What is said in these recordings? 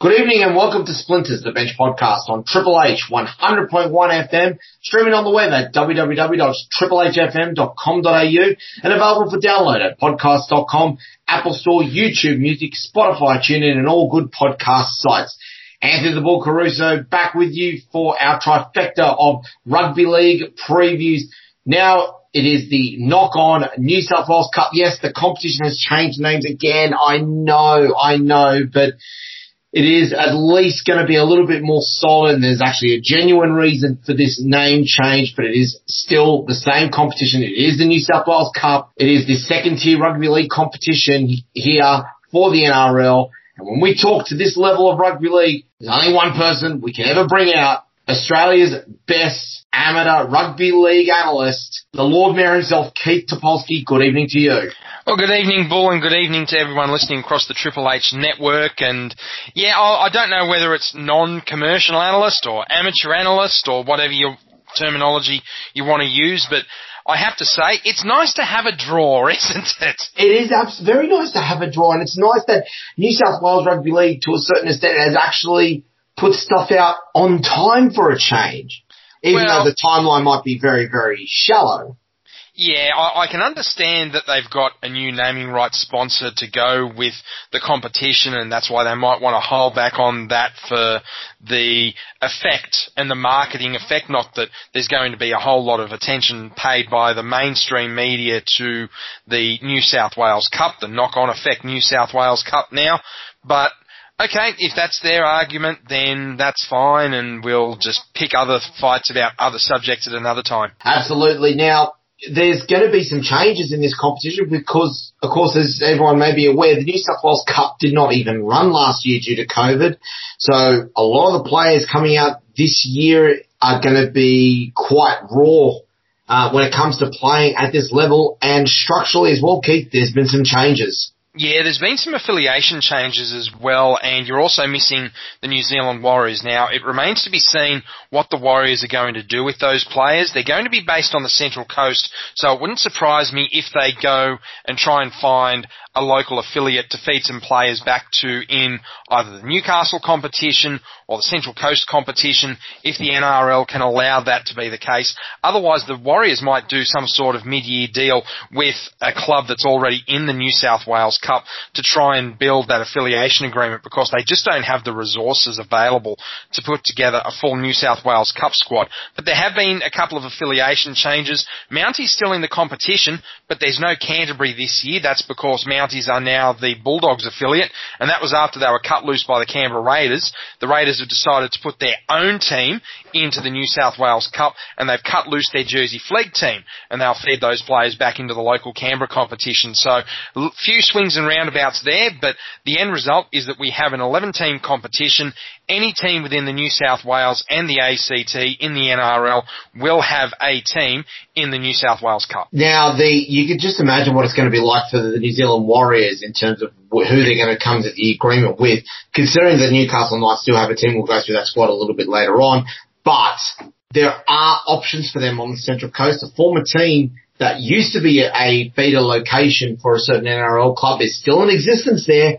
Good evening and welcome to Splinters, the Bench Podcast on Triple H 100.1 FM, streaming on the web at www.triplehfm.com.au and available for download at podcast.com, Apple Store, YouTube Music, Spotify, TuneIn and all good podcast sites. Anthony the Bull Caruso back with you for our trifecta of rugby league previews. Now it is the knock on New South Wales Cup. Yes, the competition has changed names again. I know, I know, but it is at least going to be a little bit more solid and there's actually a genuine reason for this name change, but it is still the same competition. It is the New South Wales Cup. It is the second tier rugby league competition here for the NRL. And when we talk to this level of rugby league, there's only one person we can ever bring out, Australia's best amateur rugby league analyst, the Lord Mayor himself, Keith Topolsky. Good evening to you. Well, good evening, Bull, and good evening to everyone listening across the Triple H network. And yeah, I don't know whether it's non-commercial analyst or amateur analyst or whatever your terminology you want to use, but I have to say, it's nice to have a draw, isn't it? It is very nice to have a draw, and it's nice that New South Wales Rugby League, to a certain extent, has actually put stuff out on time for a change, even well, though the timeline might be very, very shallow. Yeah, I, I, can understand that they've got a new naming rights sponsor to go with the competition, and that's why they might want to hold back on that for the effect and the marketing effect. Not that there's going to be a whole lot of attention paid by the mainstream media to the New South Wales Cup, the knock-on effect New South Wales Cup now, but Okay, if that's their argument, then that's fine, and we'll just pick other fights about other subjects at another time. Absolutely. Now, there's going to be some changes in this competition because, of course, as everyone may be aware, the New South Wales Cup did not even run last year due to COVID. So a lot of the players coming out this year are going to be quite raw uh, when it comes to playing at this level and structurally as well, Keith, there's been some changes. Yeah, there's been some affiliation changes as well, and you're also missing the New Zealand Warriors. Now, it remains to be seen what the Warriors are going to do with those players. They're going to be based on the Central Coast, so it wouldn't surprise me if they go and try and find a local affiliate feed some players back to in either the Newcastle competition or the Central Coast competition if the NRL can allow that to be the case. Otherwise, the Warriors might do some sort of mid-year deal with a club that's already in the New South Wales Cup to try and build that affiliation agreement because they just don't have the resources available to put together a full New South Wales Cup squad. But there have been a couple of affiliation changes. Mounties still in the competition, but there's no Canterbury this year. That's because Are now the Bulldogs affiliate, and that was after they were cut loose by the Canberra Raiders. The Raiders have decided to put their own team into the New South Wales Cup, and they've cut loose their Jersey Flegg team, and they'll feed those players back into the local Canberra competition. So, few swings and roundabouts there, but the end result is that we have an 11 team competition. Any team within the New South Wales and the ACT in the NRL will have a team in the New South Wales Cup. Now, the you could just imagine what it's going to be like for the New Zealand Warriors in terms of who they're going to come to the agreement with. Considering that Newcastle Knights still have a team, we'll go through that squad a little bit later on. But there are options for them on the Central Coast. A former team that used to be a feeder location for a certain NRL club is still in existence there.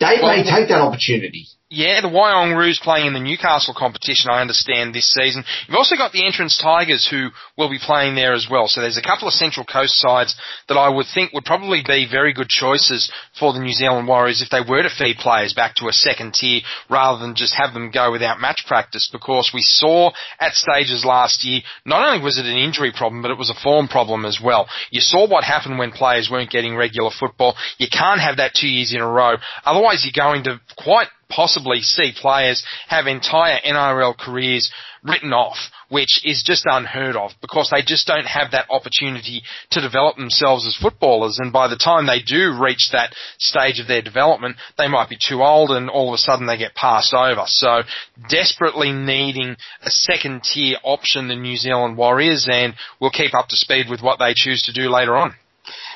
They may take that opportunity. Yeah, the Wyong Roos playing in the Newcastle competition, I understand, this season. You've also got the Entrance Tigers who will be playing there as well. So there's a couple of Central Coast sides that I would think would probably be very good choices for the New Zealand Warriors if they were to feed players back to a second tier rather than just have them go without match practice because we saw at stages last year, not only was it an injury problem, but it was a form problem as well. You saw what happened when players weren't getting regular football. You can't have that two years in a row. Otherwise you're going to quite possibly see players have entire NRL careers written off, which is just unheard of because they just don't have that opportunity to develop themselves as footballers. And by the time they do reach that stage of their development, they might be too old and all of a sudden they get passed over. So desperately needing a second tier option, the New Zealand Warriors, and we'll keep up to speed with what they choose to do later on.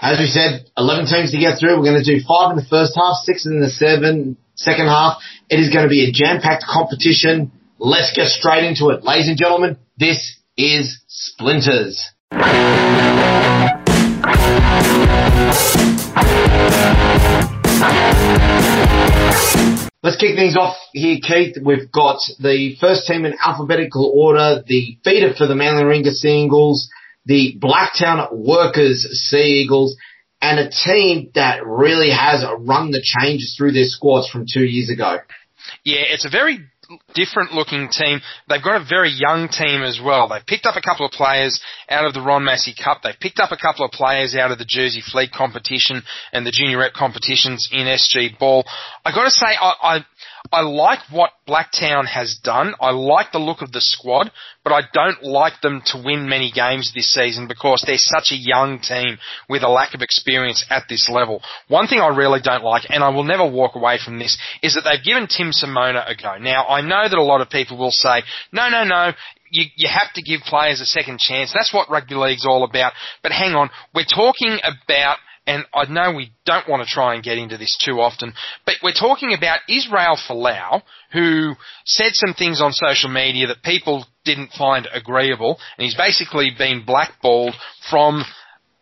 As we said, 11 teams to get through. We're going to do five in the first half, six in the seven, second half. It is going to be a jam-packed competition. Let's get straight into it. Ladies and gentlemen, this is Splinters. Let's kick things off here, Keith. We've got the first team in alphabetical order, the feeder for the Manly Warringah Sea Eagles, the Blacktown Workers Sea Eagles, and a team that really has run the changes through their squads from two years ago. Yeah, it's a very different looking team. They've got a very young team as well. They've picked up a couple of players out of the Ron Massey Cup. They've picked up a couple of players out of the Jersey Flegg competition and the junior rep competitions in SG Ball. I got to say, I, I I like what Blacktown has done. I like the look of the squad, but I don't like them to win many games this season because they're such a young team with a lack of experience at this level. One thing I really don't like, and I will never walk away from this, is that they've given Tim Simona a go. Now, I know that a lot of people will say, no, no, no, you, you have to give players a second chance. That's what rugby league's all about. But hang on, we're talking about and I know we don't want to try and get into this too often, but we're talking about Israel Folau, who said some things on social media that people didn't find agreeable, and he's basically been blackballed from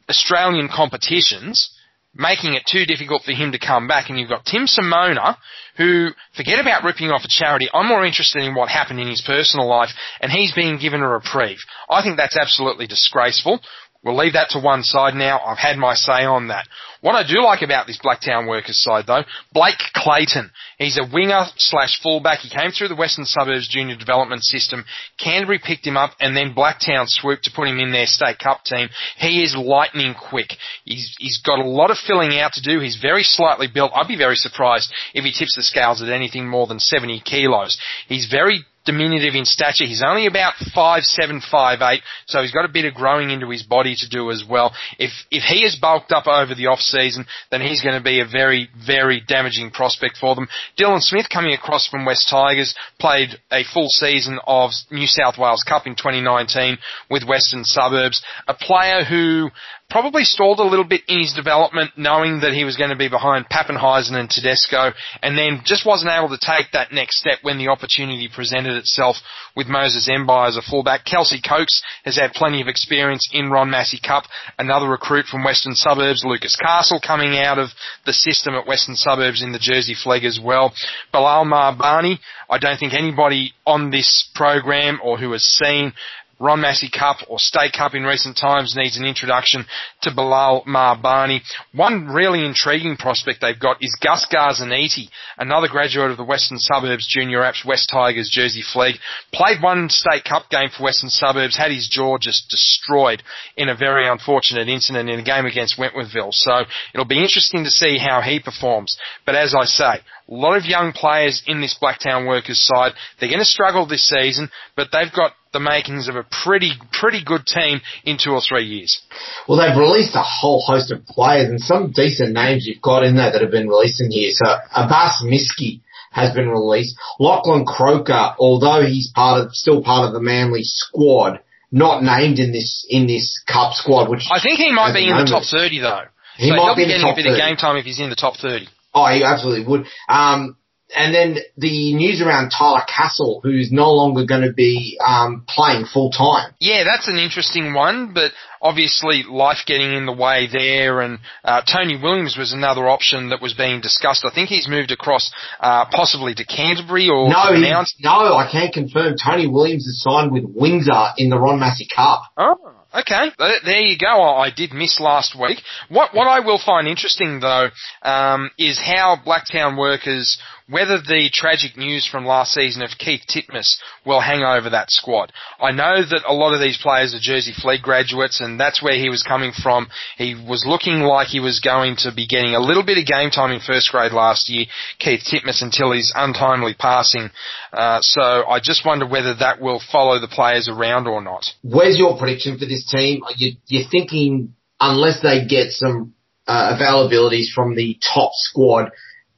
Australian competitions, making it too difficult for him to come back. And you've got Tim Simona, who, forget about ripping off a charity, I'm more interested in what happened in his personal life, and he's being given a reprieve. I think that's absolutely disgraceful. We'll leave that to one side now. I've had my say on that. What I do like about this Blacktown Workers side though, Blake Clayton. He's a winger slash fullback. He came through the Western Suburbs Junior Development System. Canterbury picked him up and then Blacktown swooped to put him in their state cup team. He is lightning quick. He's, he's got a lot of filling out to do. He's very slightly built. I'd be very surprised if he tips the scales at anything more than 70 kilos. He's very diminutive in stature. He's only about five seven, five eight, so he's got a bit of growing into his body to do as well. If if he is bulked up over the off season, then he's going to be a very very damaging prospect for them. Dylan Smith coming across from West Tigers played a full season of New South Wales Cup in 2019 with Western Suburbs, a player who probably stalled a little bit in his development, knowing that he was going to be behind Papenhuyzen and Tedesco, and then just wasn't able to take that next step when the opportunity presented itself with Moses Mbye as a fullback. Kelsey Cokes has had plenty of experience in Ron Massey Cup, another recruit from Western Suburbs, Lucas Castle coming out of the system at Western Suburbs in the Jersey Flegg as well. Bilal Maarbani, I don't think anybody on this program or who has seen Ron Massey Cup or State Cup in recent times needs an introduction to Bilal Maarbani. One really intriguing prospect they've got is Gus Garzaniti, another graduate of the Western Suburbs Junior Apps West Tigers Jersey Flegg. Played one State Cup game for Western Suburbs, had his jaw just destroyed in a very unfortunate incident in a game against Wentworthville. So it'll be interesting to see how he performs. But as I say, a lot of young players in this Blacktown Workers side. They're going to struggle this season, but they've got the makings of a pretty pretty good team in two or three years. Well, they've released a whole host of players and some decent names you've got in there that have been released in here. So Abbas Miski has been released. Lachlan Croker, although he's part of still part of the Manly squad, not named in this in this cup squad. Which I think he might be in the top thirty though. He so might be, be getting a bit 30. of game time if he's in the top thirty. Oh, he absolutely would. Um, and then the news around Tyler Castle, who's no longer going to be um, playing full time. Yeah, that's an interesting one, but obviously life getting in the way there, and uh, Tony Williams was another option that was being discussed. I think he's moved across, uh, possibly to Canterbury or no, he, no, I can't confirm. Tony Williams is signed with Windsor in the Ron Massey Cup. Oh. Okay, there you go. I did miss last week. What what I will find interesting though um, is how Blacktown workers, whether the tragic news from last season of Keith Titmus will hang over that squad. I know that a lot of these players are Jersey Flegg graduates, and that's where he was coming from. He was looking like he was going to be getting a little bit of game time in first grade last year, Keith Titmus, until his untimely passing. Uh, so I just wonder whether that will follow the players around or not. Where's your prediction for this? team, you, you're thinking unless they get some uh, availabilities from the top squad,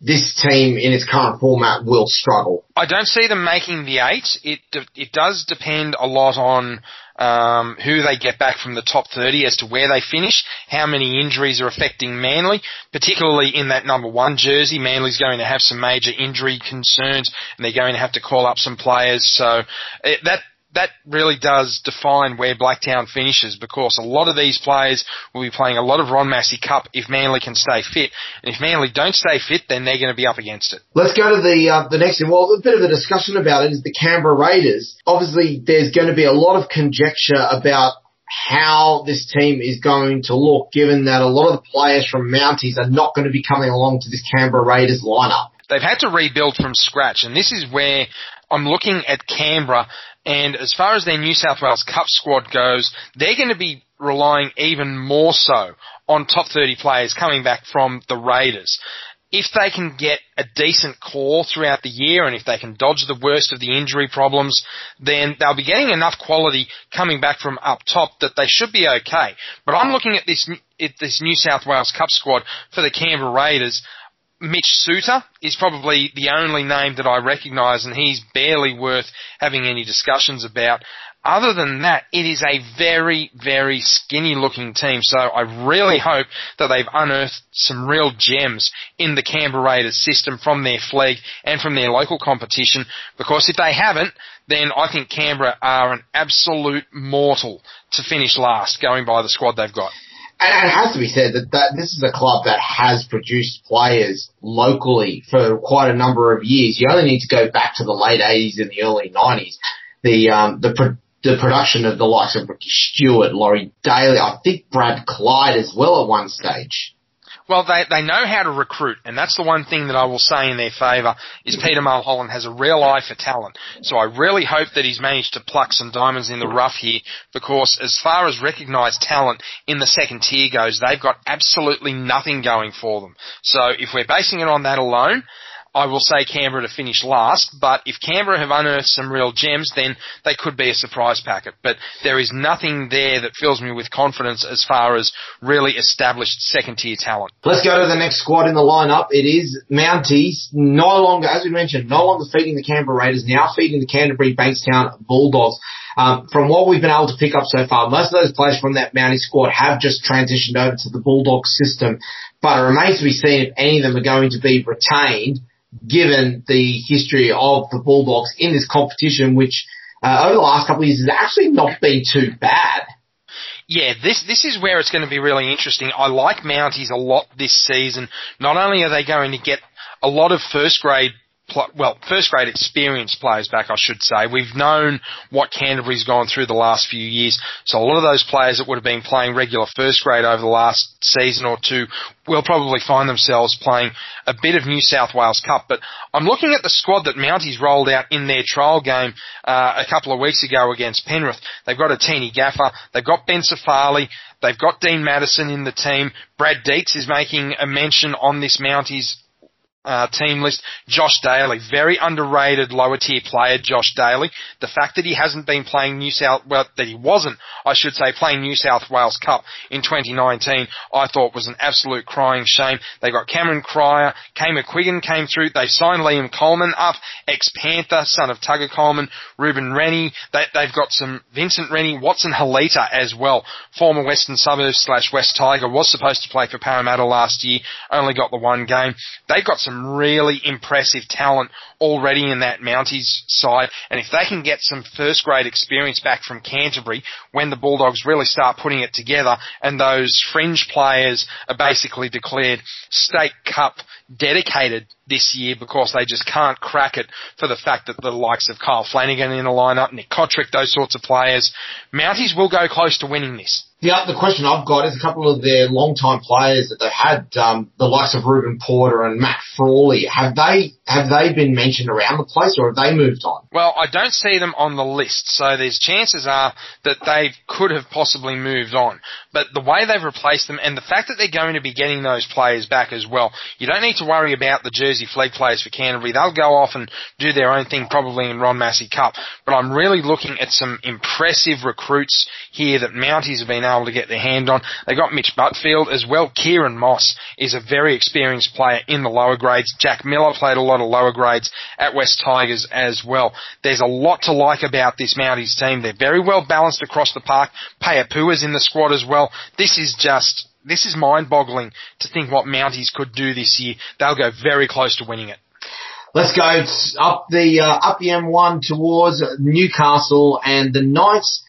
this team in its current format will struggle. I don't see them making the eight. It it does depend a lot on um, who they get back from the top 30 as to where they finish, how many injuries are affecting Manly, particularly in that number one jersey. Manly's going to have some major injury concerns, and they're going to have to call up some players. So it, that that really does define where Blacktown finishes because a lot of these players will be playing a lot of Ron Massey Cup if Manly can stay fit. And if Manly don't stay fit, then they're going to be up against it. Let's go to the uh, the next thing. Well, a bit of a discussion about it is the Canberra Raiders. Obviously, there's going to be a lot of conjecture about how this team is going to look, given that a lot of the players from Mounties are not going to be coming along to this Canberra Raiders lineup. They've had to rebuild from scratch, and this is where I'm looking at Canberra and as far as their New South Wales Cup squad goes, they're going to be relying even more so on top 30 players coming back from the Raiders. If they can get a decent core throughout the year and if they can dodge the worst of the injury problems, then they'll be getting enough quality coming back from up top that they should be okay. But I'm looking at this, at this New South Wales Cup squad for the Canberra Raiders. Mitch Suter is probably the only name that I recognise, and he's barely worth having any discussions about. Other than that, it is a very, very skinny looking team. So I really hope that they've unearthed some real gems in the Canberra Raiders system from their flag and from their local competition. Because if they haven't, then I think Canberra are an absolute mortal to finish last, going by the squad they've got and it has to be said that, that this is a club that has produced players locally for quite a number of years. You only need to go back to the late 80s and the early 90s. The, um, the, pro- the production of the likes of Ricky Stuart, Laurie Daley, I think Brad Clyde as well at one stage. Well, they, they know how to recruit, and that's the one thing that I will say in their favour is Peter Mulholland has a real eye for talent. So I really hope that he's managed to pluck some diamonds in the rough here, because as far as recognised talent in the second tier goes, they've got absolutely nothing going for them. So if we're basing it on that alone, I will say Canberra to finish last, but if Canberra have unearthed some real gems, then they could be a surprise packet. But there is nothing there that fills me with confidence as far as really established second tier talent. Let's go to the next squad in the lineup. It is Mounties, no longer, as we mentioned, no longer feeding the Canberra Raiders, now feeding the Canterbury Bankstown Bulldogs. Um, from what we've been able to pick up so far, most of those players from that Mountie squad have just transitioned over to the Bulldog system, but it remains to be seen if any of them are going to be retained given the history of the Bulldogs in this competition, which uh, over the last couple of years has actually not been too bad. Yeah, this this is where it's going to be really interesting. I like Mounties a lot this season. Not only are they going to get a lot of first grade well, first grade experienced players back, I should say. We've known what Canterbury's gone through the last few years, so a lot of those players that would have been playing regular first grade over the last season or two will probably find themselves playing a bit of New South Wales Cup. But I'm looking at the squad that Mounties rolled out in their trial game uh, a couple of weeks ago against Penrith. They've got a teeny gaffer, they've got Ben Safali, They've got Dean Madison in the team. Brad Dietz is making a mention on this Mounties uh, team list. Josh Daly, very underrated lower tier player, Josh Daly. The fact that he hasn't been playing New South, well, that he wasn't, I should say, playing New South Wales Cup in 2019, I thought was an absolute crying shame. They got Cameron Cryer, Kay McQuiggan came through, they signed Liam Coleman up, ex-Panther, son of Tugger Coleman, Ruben Rennie, they, they've got some Vincent Rennie, Watson Halita as well, former Western Suburbs slash West Tiger, was supposed to play for Parramatta last year, only got the one game. They've got some some really impressive talent already in that Mounties side. And if they can get some first grade experience back from Canterbury when the Bulldogs really start putting it together and those fringe players are basically declared state cup dedicated this year because they just can't crack it for the fact that the likes of Kyle Flanagan in the lineup, Nick Cotric, those sorts of players, Mounties will go close to winning this. Yeah, the question I've got is a couple of their long-time players that they had, um, the likes of Reuben Porter and Matt Frawley. Have they have they been mentioned around the place, or have they moved on? Well, I don't see them on the list, so there's chances are that they could have possibly moved on. But the way they've replaced them, and the fact that they're going to be getting those players back as well, you don't need to worry about the Jersey Flegg players for Canterbury. They'll go off and do their own thing, probably in Ron Massey Cup. But I'm really looking at some impressive recruits here that Mounties have been able to get their hand on. They got Mitch Butfield as well. Kieran Moss is a very experienced player in the lower grades. Jack Miller played a lot of lower grades at West Tigers as well. There's a lot to like about this Mounties team. They're very well balanced across the park. Payapua's in the squad as well. This is just this is mind-boggling to think what Mounties could do this year. They'll go very close to winning it. Let's go up the uh, up the M1 towards Newcastle, and the Knights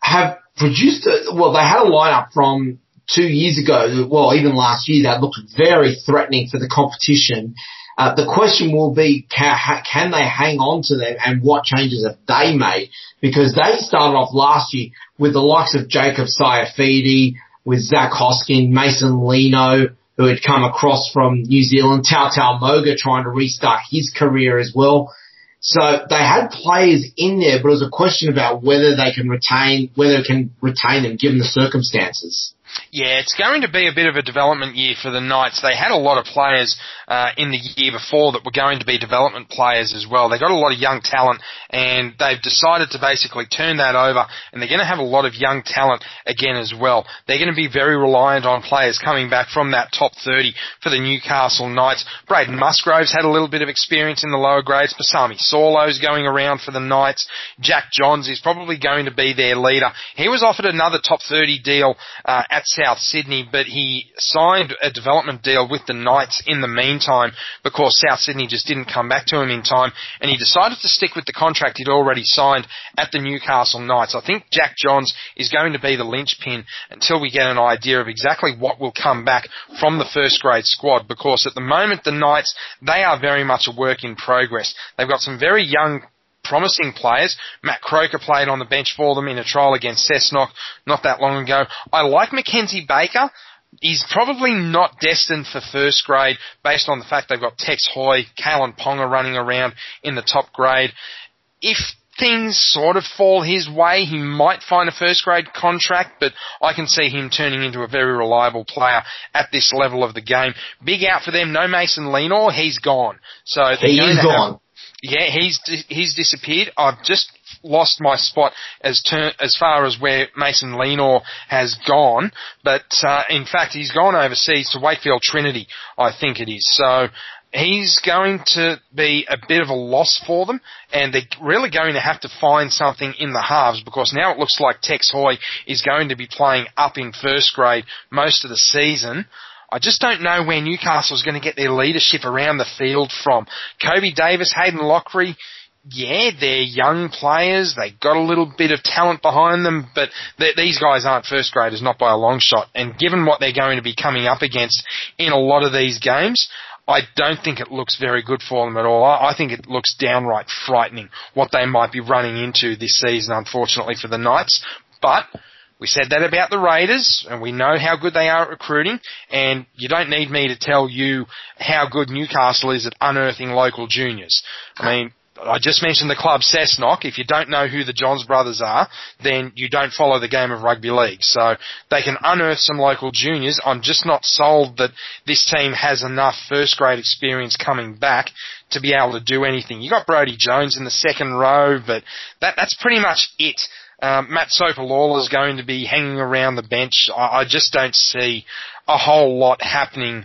have produced. A, well, they had a lineup from two years ago. Well, even last year that looked very threatening for the competition. Uh, the question will be, can, can they hang on to them and what changes have they made? Because they started off last year with the likes of Jacob Saifiti, with Zach Hoskin, Mason Lino, who had come across from New Zealand, Tautau Moga trying to restart his career as well. So they had players in there, but it was a question about whether they can retain, whether they can retain them given the circumstances. Yeah, it's going to be a bit of a development year for the Knights. They had a lot of players uh, in the year before that were going to be development players as well. They got a lot of young talent, and they've decided to basically turn that over, and they're going to have a lot of young talent again as well. They're going to be very reliant on players coming back from that top 30 for the Newcastle Knights. Braden Musgrove's had a little bit of experience in the lower grades. Pasami Saulo's going around for the Knights. Jack Johns is probably going to be their leader. He was offered another top 30 deal uh, at South Sydney, but he signed a development deal with the Knights in the meantime because South Sydney just didn't come back to him in time, and he decided to stick with the contract he'd already signed at the Newcastle Knights. I think Jack Johns is going to be the linchpin until we get an idea of exactly what will come back from the first grade squad because at the moment the Knights, they are very much a work in progress. They've got some very young promising players. Matt Croker played on the bench for them in a trial against Cessnock not that long ago. I like Mackenzie Baker. He's probably not destined for first grade based on the fact they've got Tex Hoy, Kalyn Ponga running around in the top grade. If things sort of fall his way, he might find a first grade contract, but I can see him turning into a very reliable player at this level of the game. Big out for them, no Mason Lino, he's gone. So he is gone. Have, yeah, he's he's disappeared. I've just lost my spot as as far as where Mason Lino has gone, but uh, in fact he's gone overseas to Wakefield Trinity, I think it is. So he's going to be a bit of a loss for them, and they're really going to have to find something in the halves because now it looks like Tex Hoy is going to be playing up in first grade most of the season. I just don't know where Newcastle's going to get their leadership around the field from. Kobe Davis, Hayden Lockery, yeah, they're young players. They got a little bit of talent behind them, but these guys aren't first graders, not by a long shot. And given what they're going to be coming up against in a lot of these games, I don't think it looks very good for them at all. I think it looks downright frightening what they might be running into this season, unfortunately for the Knights. But we said that about the Raiders, and we know how good they are at recruiting, and you don't need me to tell you how good Newcastle is at unearthing local juniors. I mean, I just mentioned the club Cessnock. If you don't know who the Johns brothers are, then you don't follow the game of rugby league. So they can unearth some local juniors. I'm just not sold that this team has enough first grade experience coming back to be able to do anything. You got Brody Jones in the second row, but that, that's pretty much it. Um, Matt Soper is going to be hanging around the bench. I, I just don't see a whole lot happening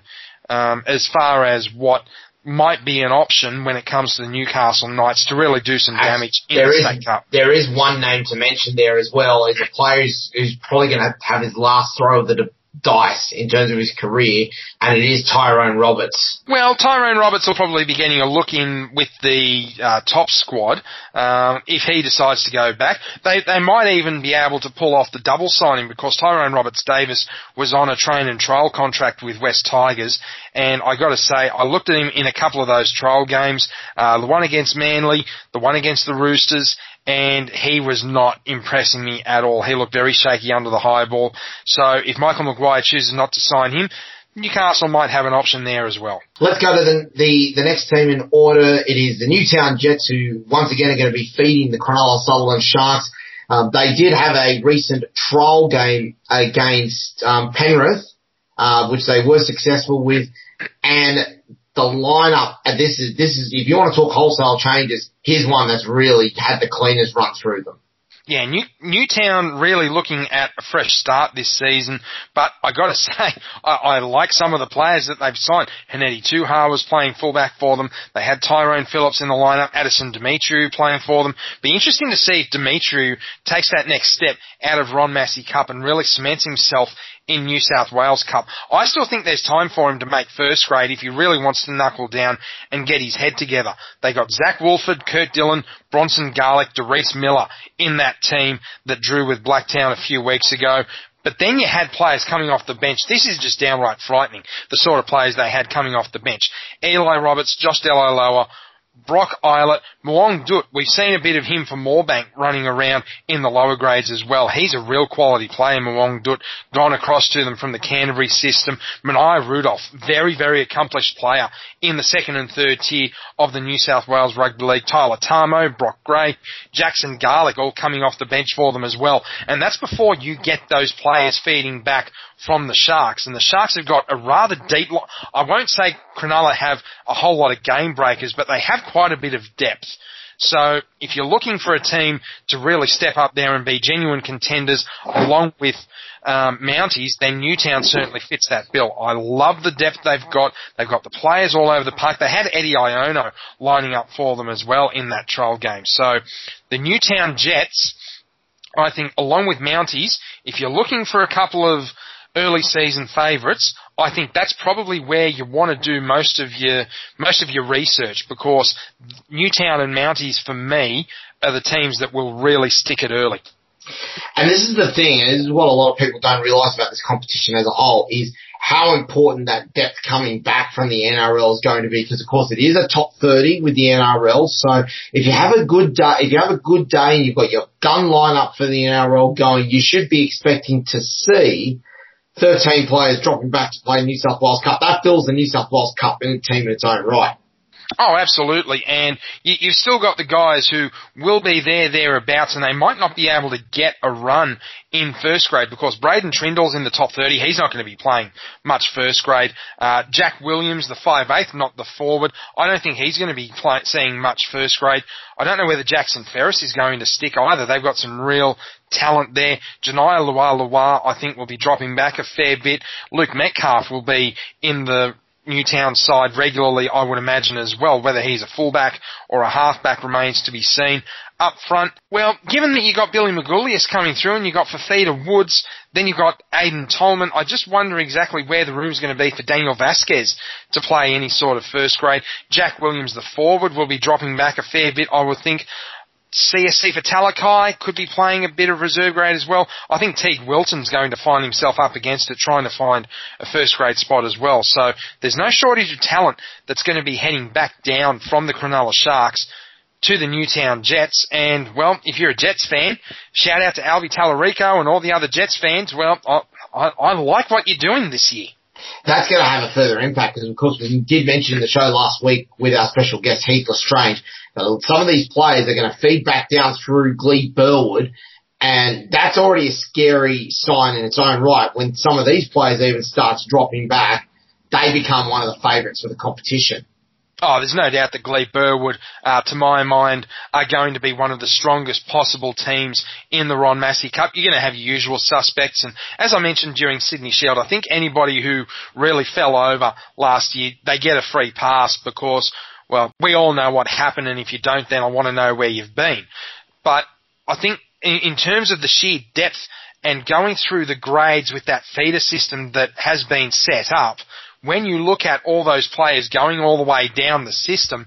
um, as far as what might be an option when it comes to the Newcastle Knights to really do some damage in there the State Cup. There is one name to mention there as well. Is a player who's, who's probably going to have his last throw of the dice in terms of his career, and it is Tyrone Roberts. Well, Tyrone Roberts will probably be getting a look in with the uh, top squad um, if he decides to go back. They they might even be able to pull off the double signing because Tyrone Roberts Davis was on a train and trial contract with West Tigers, and I got to say I looked at him in a couple of those trial games, uh, the one against Manly, the one against the Roosters, and he was not impressing me at all. He looked very shaky under the high ball. So if Michael Maguire chooses not to sign him, Newcastle might have an option there as well. Let's go to the, the, the next team in order. It is the Newtown Jets who once again are going to be feeding the Cronulla Sutherland Sharks. Um, they did have a recent trial game against um, Penrith, uh, which they were successful with, and the lineup, and this is, this is, if you want to talk wholesale changes, here's one that's really had the cleanest run through them. Yeah, New, Newtown really looking at a fresh start this season, but I got to say, I, I, like some of the players that they've signed. Haneti Tuhar was playing fullback for them. They had Tyrone Phillips in the lineup, Addison Demetriou playing for them. Be interesting to see if Demetriou takes that next step out of Ron Massey Cup and really cements himself in New South Wales Cup. I still think there's time for him to make first grade if he really wants to knuckle down and get his head together. They got Zach Wolford, Kurt Dillon, Bronson Garlick, Derice Miller in that team that drew with Blacktown a few weeks ago. But then you had players coming off the bench. This is just downright frightening, the sort of players they had coming off the bench. Eli Roberts, Josh Delaloa, Brock Eilert, Moong Dut, we've seen a bit of him for Moorebank running around in the lower grades as well. He's a real quality player, Moong Dut, gone across to them from the Canterbury system. Mania Rudolph, very, very accomplished player in the second and third tier of the New South Wales Rugby League. Tyler Tamo, Brock Gray, Jackson Garlick all coming off the bench for them as well. And that's before you get those players feeding back from the Sharks. And the Sharks have got a rather deep, I won't say Cronulla have a whole lot of game breakers, but they have quite a bit of depth. So if you're looking for a team to really step up there and be genuine contenders along with um, Mounties, then Newtown certainly fits that bill. I love the depth they've got. They've got the players all over the park. They had Eddie Iono lining up for them as well in that trial game. So the Newtown Jets, I think, along with Mounties, if you're looking for a couple of early season favourites, I think that's probably where you want to do most of your most of your research because Newtown and Mounties for me are the teams that will really stick it early. And this is the thing, and this is what a lot of people don't realise about this competition as a whole, is how important that depth coming back from the NRL is going to be, because of course it is a top 30 with the NRL, so if you have a good day, if you have a good day and you've got your gun lineup for the NRL going, you should be expecting to see 13 players dropping back to play New South Wales Cup. That fills the New South Wales Cup in a team in its own right. Oh, absolutely. And you, you've still got the guys who will be there, thereabouts, and they might not be able to get a run in first grade because Braydon Trindall's in the top 30. He's not going to be playing much first grade. Uh, Jack Williams, the 5'8", not the forward. I don't think he's going to be play, seeing much first grade. I don't know whether Jackson Ferris is going to stick either. They've got some real talent there. Janiah Lewa I think, will be dropping back a fair bit. Luke Metcalf will be in the Newtown side regularly, I would imagine as well. Whether he's a fullback or a halfback remains to be seen. Up front, well, given that you got Billy Magoulias coming through and you got Fifita Woods, then you've got Aiden Tolman, I just wonder exactly where the room's going to be for Daniel Vasquez to play any sort of first grade. Jack Williams, the forward, will be dropping back a fair bit, I would think. Siosifa Talakai could be playing a bit of reserve grade as well. I think Teague Wilton's going to find himself up against it, trying to find a first grade spot as well. So there's no shortage of talent that's going to be heading back down from the Cronulla Sharks to the Newtown Jets. And well, if you're a Jets fan, shout out to Alvy Talarico and all the other Jets fans. Well, I, I, I like what you're doing this year that's going to have a further impact because, of course, we did mention in the show last week with our special guest Heath L'Estrange some of these players are going to feed back down through Glebe Burwood, and that's already a scary sign in its own right. When some of these players even starts dropping back, they become one of the favourites for the competition. Oh, there's no doubt that Glebe Burwood, uh, to my mind, are going to be one of the strongest possible teams in the Ron Massey Cup. You're going to have your usual suspects, and as I mentioned during Sydney Shield, I think anybody who really fell over last year, they get a free pass because well, we all know what happened, and if you don't, then I want to know where you've been. But I think in, in terms of the sheer depth and going through the grades with that feeder system that has been set up, when you look at all those players going all the way down the system,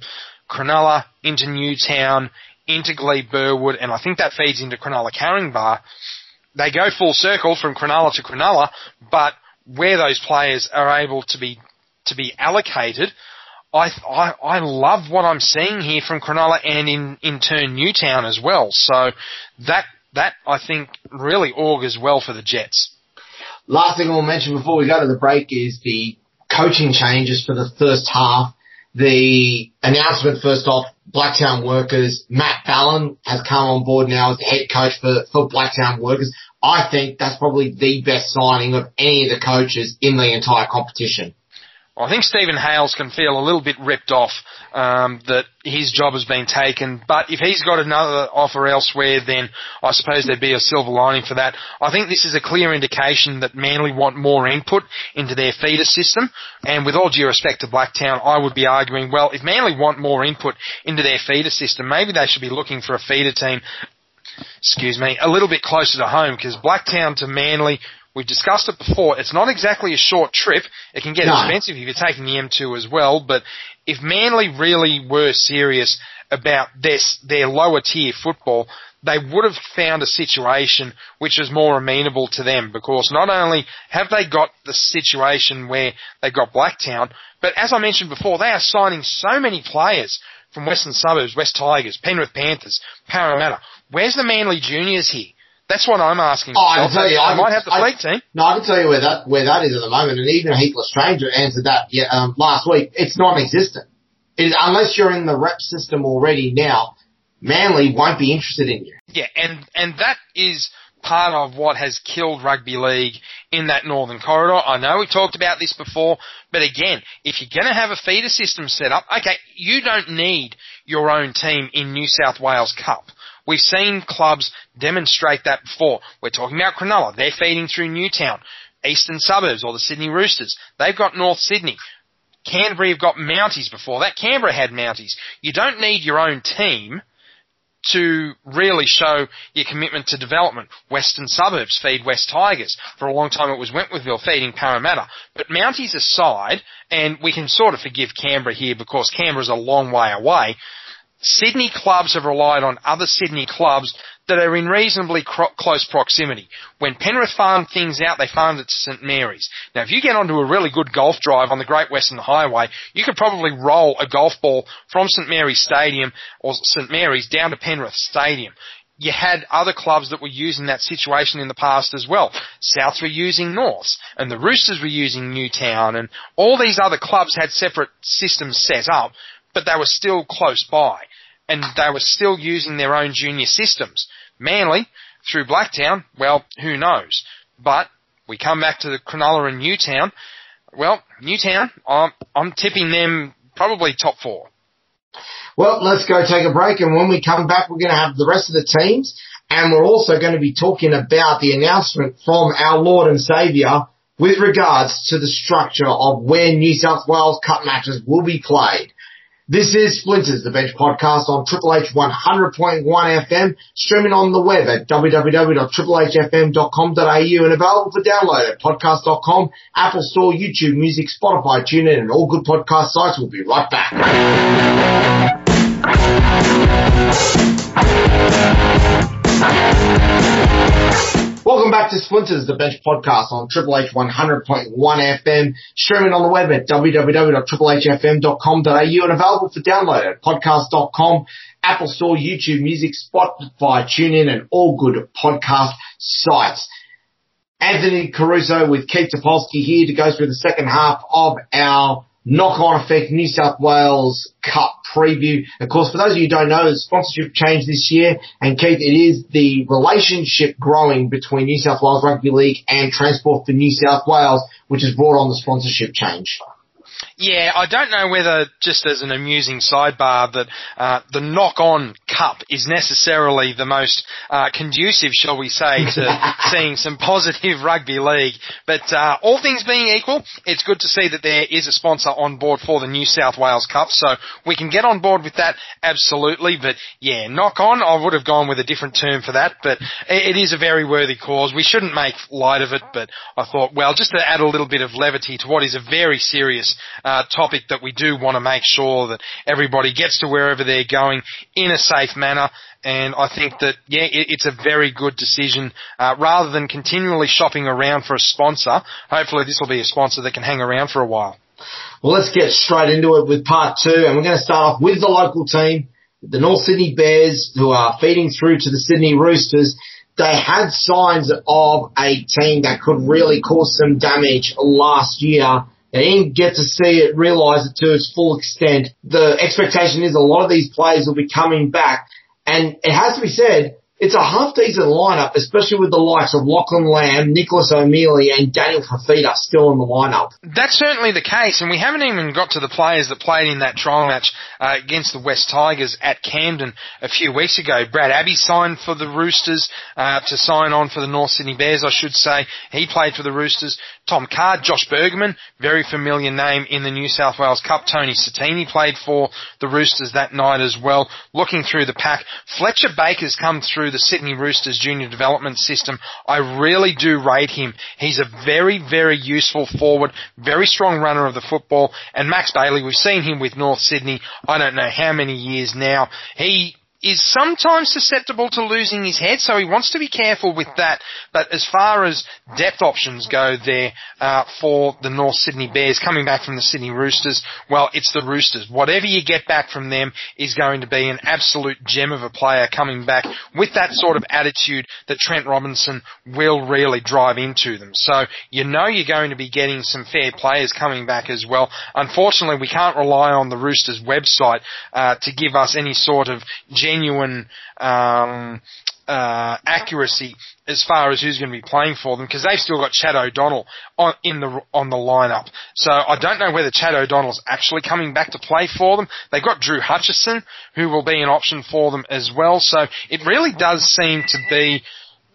Cronulla into Newtown, into Glebe Burwood, and I think that feeds into Cronulla Caringbah, they go full circle from Cronulla to Cronulla, but where those players are able to be to be allocated, I, I, love what I'm seeing here from Cronulla and in, in turn Newtown as well. So that, that I think really augurs well for the Jets. Last thing I'll mention before we go to the break is the coaching changes for the first half. The announcement first off, Blacktown Workers, Matt Ballin has come on board now as the head coach for, for Blacktown Workers. I think that's probably the best signing of any of the coaches in the entire competition. I think Stephen Hales can feel a little bit ripped off um, that his job has been taken. But if he's got another offer elsewhere, then I suppose there'd be a silver lining for that. I think this is a clear indication that Manly want more input into their feeder system. And with all due respect to Blacktown, I would be arguing, well, if Manly want more input into their feeder system, maybe they should be looking for a feeder team excuse me, a little bit closer to home because Blacktown to Manly We've discussed it before. It's not exactly a short trip. It can get no. expensive if you're taking the M2 as well. But if Manly really were serious about this, their lower tier football, they would have found a situation which is more amenable to them because not only have they got the situation where they got Blacktown, but as I mentioned before, they are signing so many players from Western Suburbs, West Tigers, Penrith Panthers, Parramatta. Where's the Manly Juniors here? That's what I'm asking. Oh, I can tell you, I, I might have the fleet team. No, I can tell you where that where that is at the moment, and even Heath L'Estrange answered that yeah, um, last week. It's non-existent. It, unless you're in the rep system already now, Manly won't be interested in you. Yeah, and and that is part of what has killed rugby league in that northern corridor. I know we talked about this before, but again, if you're going to have a feeder system set up, okay, you don't need your own team in New South Wales Cup. We've seen clubs demonstrate that before. We're talking about Cronulla. They're feeding through Newtown. Eastern Suburbs or the Sydney Roosters. They've got North Sydney. Canterbury have got Mounties before that. Canberra had Mounties. You don't need your own team to really show your commitment to development. Western Suburbs feed West Tigers. For a long time it was Wentworthville feeding Parramatta. But Mounties aside, and we can sort of forgive Canberra here because Canberra's a long way away, Sydney clubs have relied on other Sydney clubs that are in reasonably cro- close proximity. When Penrith farmed things out, they farmed it to St Mary's. Now, if you get onto a really good golf drive on the Great Western Highway, you could probably roll a golf ball from St Mary's Stadium or St Mary's down to Penrith Stadium. You had other clubs that were using that situation in the past as well. Souths were using Norths, and the Roosters were using Newtown, and all these other clubs had separate systems set up, but they were still close by. And they were still using their own junior systems. Manly, through Blacktown, well, who knows? But we come back to the Cronulla and Newtown. Well, Newtown, I'm, I'm tipping them probably top four. Well, let's go take a break, and when we come back, we're going to have the rest of the teams, and we're also going to be talking about the announcement from our Lord and Saviour with regards to the structure of where New South Wales Cup matches will be played. This is Splinters, the Bench podcast on Triple H 100.1 FM, streaming on the web at www.triplehfm.com.au and available for download at podcast.com, Apple Store, YouTube Music, Spotify, TuneIn, and all good podcast sites. We'll be right back. Welcome back to Splinters, the Bench podcast on Triple H 100.1 FM, streaming on the web at www.triplehfm.com.au and available for download at podcast.com, Apple Store, YouTube Music, Spotify, TuneIn, and all good podcast sites. Anthony Caruso with Keith Topolsky here to go through the second half of our knock-on effect New South Wales Cup preview. Of course, for those of you who don't know, the sponsorship changed this year, and Keith, it is the relationship growing between New South Wales Rugby League and Transport for New South Wales, which has brought on the sponsorship change. Yeah, I don't know whether just as an amusing sidebar that uh, the knock-on cup is necessarily the most uh, conducive, shall we say, to seeing some positive rugby league. But uh, all things being equal, it's good to see that there is a sponsor on board for the New South Wales Cup, so we can get on board with that absolutely. But yeah, knock-on, I would have gone with a different term for that, but it is a very worthy cause. We shouldn't make light of it, but I thought, well, just to add a little bit of levity to what is a very serious uh, topic that we do want to make sure that everybody gets to wherever they're going in a safe manner. And I think that, yeah, it, it's a very good decision. Uh, rather than continually shopping around for a sponsor, hopefully this will be a sponsor that can hang around for a while. Well, let's get straight into it with part two. And we're going to start off with the local team, the North Sydney Bears, who are feeding through to the Sydney Roosters they had signs of a team that could really cause some damage last year they didn't get to see it, realise it to its full extent. The expectation is a lot of these players will be coming back. And it has to be said, it's a half decent lineup, especially with the likes of Lachlan Lamb, Nicholas O'Meley, and Daniel Fifita still in the lineup. That's certainly the case, and we haven't even got to the players that played in that trial match uh, against the West Tigers at Camden a few weeks ago. Brad Abbey signed for the Roosters uh, to sign on for the North Sydney Bears, I should say. He played for the Roosters. Tom Card, Josh Bergman, very familiar name in the New South Wales Cup. Tony Satini played for the Roosters that night as well. Looking through the pack, Fletcher Baker's come through the Sydney Roosters junior development system. I really do rate him. He's a very, very useful forward, very strong runner of the football. And Max Bailey, we've seen him with North Sydney, I don't know how many years now. He is sometimes susceptible to losing his head, so he wants to be careful with that. But as far as depth options go there uh, for the North Sydney Bears coming back from the Sydney Roosters, well, it's the Roosters. Whatever you get back from them is going to be an absolute gem of a player coming back with that sort of attitude that Trent Robinson will really drive into them. So you know you're going to be getting some fair players coming back as well. Unfortunately, we can't rely on the Roosters website uh, to give us any sort of genuine um, uh, accuracy as far as who's going to be playing for them because they've still got Chad O'Donnell on in the on the lineup. So I don't know whether Chad O'Donnell's actually coming back to play for them. They've got Drew Hutchison who will be an option for them as well. So it really does seem to be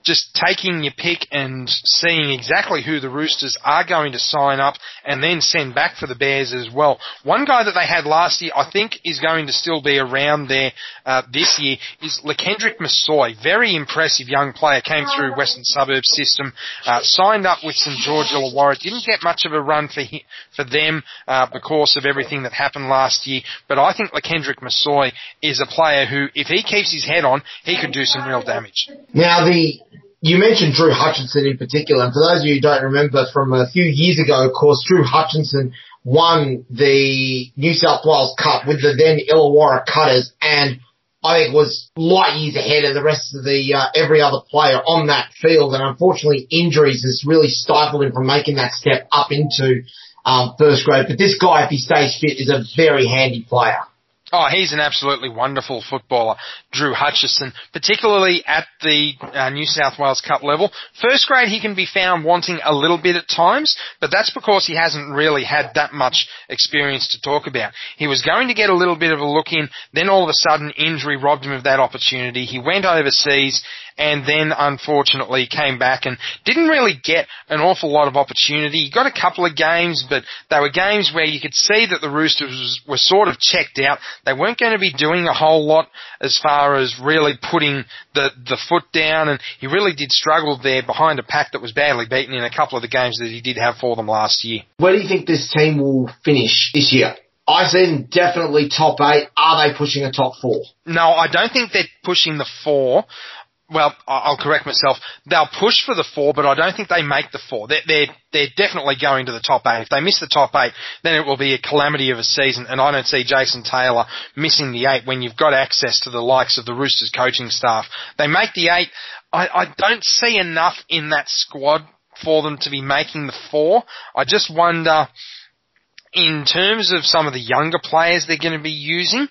just taking your pick and seeing exactly who the Roosters are going to sign up and then send back for the Bears as well. One guy that they had last year, I think, is going to still be around there uh, this year is Lakendrick Masoi. Very impressive young player. Came through Western Suburbs system, uh, signed up with St George Illawarra. Didn't get much of a run for he, for them uh, because of everything that happened last year. But I think Lakendrick Masoi is a player who, if he keeps his head on, he could do some real damage. Now the you mentioned Drew Hutchison in particular, and for those of you who don't remember from a few years ago, of course, Drew Hutchison won the New South Wales Cup with the then Illawarra Cutters, and I think was light years ahead of the rest of the uh, every other player on that field. And unfortunately, injuries has really stifled him from making that step up into um, first grade. But this guy, if he stays fit, is a very handy player. Oh, he's an absolutely wonderful footballer, Drew Hutchison, particularly at the uh, New South Wales Cup level. First grade, he can be found wanting a little bit at times, but that's because he hasn't really had that much experience to talk about. He was going to get a little bit of a look in, then all of a sudden injury robbed him of that opportunity. He went overseas and then unfortunately came back and didn't really get an awful lot of opportunity. He got a couple of games, but they were games where you could see that the Roosters were sort of checked out. They weren't going to be doing a whole lot as far as really putting the, the foot down, and he really did struggle there behind a pack that was badly beaten in a couple of the games that he did have for them last year. Where do you think this team will finish this year? I see them definitely top eight. Are they pushing a top four? No, I don't think they're pushing the four well, I'll correct myself. They'll push for the four, but I don't think they make the four. They're, they're, they're definitely going to the top eight. If they miss the top eight, then it will be a calamity of a season, and I don't see Jason Taylor missing the eight when you've got access to the likes of the Roosters coaching staff. They make the eight. I, I don't see enough in that squad for them to be making the four. I just wonder, in terms of some of the younger players they're going to be using,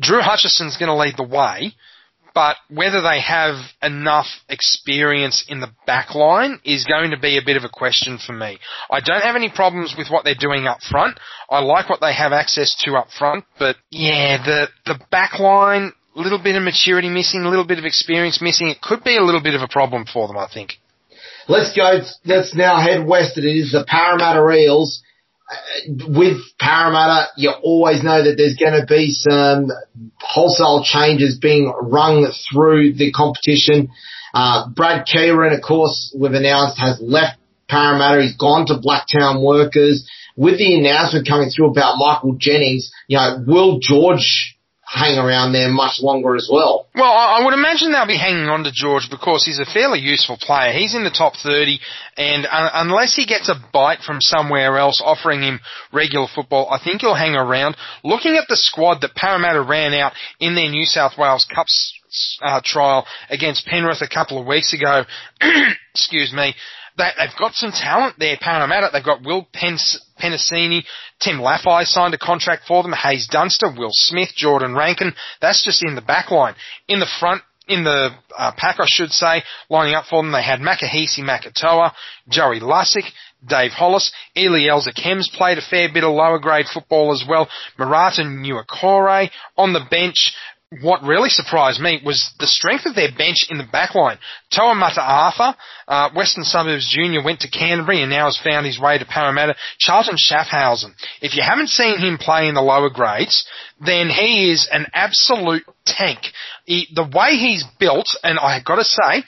Drew Hutchison's going to lead the way but whether they have enough experience in the back line is going to be a bit of a question for me. I don't have any problems with what they're doing up front. I like what they have access to up front, but yeah, the the back line, a little bit of maturity missing, a little bit of experience missing. It could be a little bit of a problem for them, I think. Let's go. Let's now head west. It is the Parramatta Eels with Parramatta, you always know that there's going to be some wholesale changes being rung through the competition. Uh, Brad Keighran, of course, we've announced has left Parramatta. He's gone to Blacktown Workers. With the announcement coming through about Michael Jennings, you know, will George hang around there much longer as well. Well, I would imagine they'll be hanging on to George because he's a fairly useful player. He's in the top 30, and uh, unless he gets a bite from somewhere else offering him regular football, I think he'll hang around. Looking at the squad that Parramatta ran out in their New South Wales Cups uh, trial against Penrith a couple of weeks ago, excuse me, they, have got some talent there, Parramatta. They've got Will Pence, Penisini, Tim Laffey signed a contract for them, Haze Dunster, Will Smith, Jordan Rankin. That's just in the back line. In the front, in the uh, pack, I should say, lining up for them. They had Makahesi Makatoa, Joey Lussick, Dave Hollis. Eli Elza played a fair bit of lower grade football as well. Marata Niukore on the bench what really surprised me was the strength of their bench in the back line. Toa Mata'afa, uh, Western Suburbs Junior, went to Canterbury and now has found his way to Parramatta. Charlton Schaffhausen. If you haven't seen him play in the lower grades, then he is an absolute tank. He, the way he's built, and I have got to say,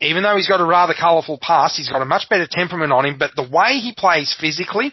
even though he's got a rather colourful past, he's got a much better temperament on him, but the way he plays physically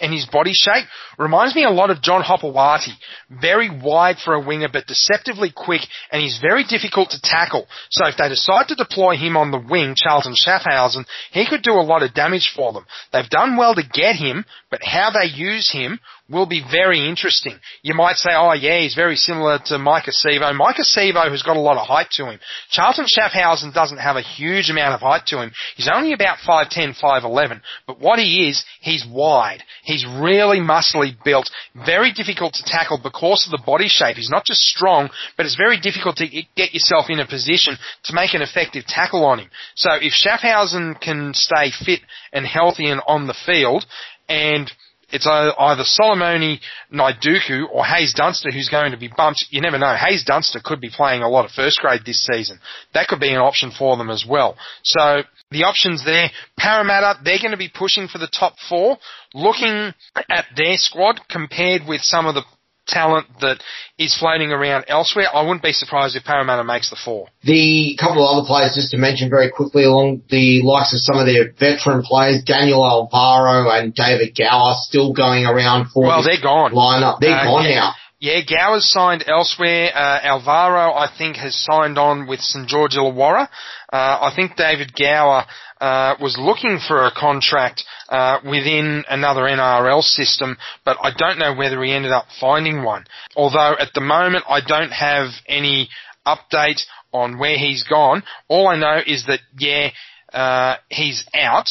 and his body shape reminds me a lot of John Hopoate. Very wide for a winger, but deceptively quick, and he's very difficult to tackle. So if they decide to deploy him on the wing, Charlton Schaffhausen, he could do a lot of damage for them. They've done well to get him, but how they use him will be very interesting. You might say, oh yeah, he's very similar to Maika Sivo. Maika Sivo has got a lot of height to him. Charlton Schaffhausen doesn't have a huge amount of height to him. He's only about 5'10", 5'11", but what he is, he's wide. He's really muscly built, very difficult to tackle because of the body shape. He's not just strong, but it's very difficult to get yourself in a position to make an effective tackle on him. So if Schaffhausen can stay fit and healthy and on the field, and it's either Solomone Naiduku or Haze Dunster who's going to be bumped. You never know. Haze Dunster could be playing a lot of first grade this season. That could be an option for them as well. So the options there, Parramatta, they're going to be pushing for the top four. Looking at their squad compared with some of the talent that is floating around elsewhere. I wouldn't be surprised if Parramatta makes the four. The couple of other players, just to mention very quickly, along the likes of some of their veteran players, Daniel Alvaro and David Gower, still going around for well, they're gone. lineup. They're uh, gone yeah. now. Yeah, Gower's signed elsewhere. Uh, Alvaro, I think, has signed on with St George Illawarra. Uh, I think David Gower uh, was looking for a contract uh, within another NRL system, but I don't know whether he ended up finding one. Although at the moment I don't have any update on where he's gone. All I know is that yeah, uh, he's out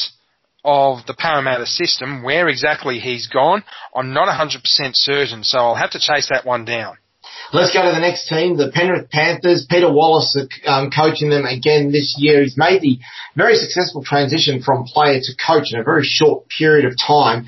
of the Parramatta system. Where exactly he's gone, I'm not 100% certain, so I'll have to chase that one down. Let's go to the next team, the Penrith Panthers. Peter Wallace um, coaching them again this year. He's made the very successful transition from player to coach in a very short period of time.